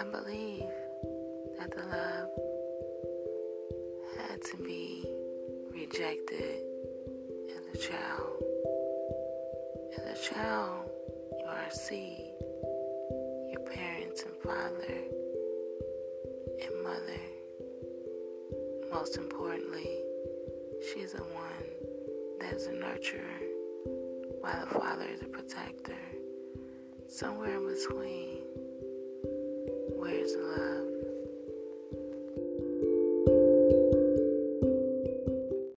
I believe that the love had to be rejected in the child. In the child, you are a seed. Your parents and father and mother, most importantly, she's the one that's a nurturer, while the father is a protector. Somewhere in between, the love?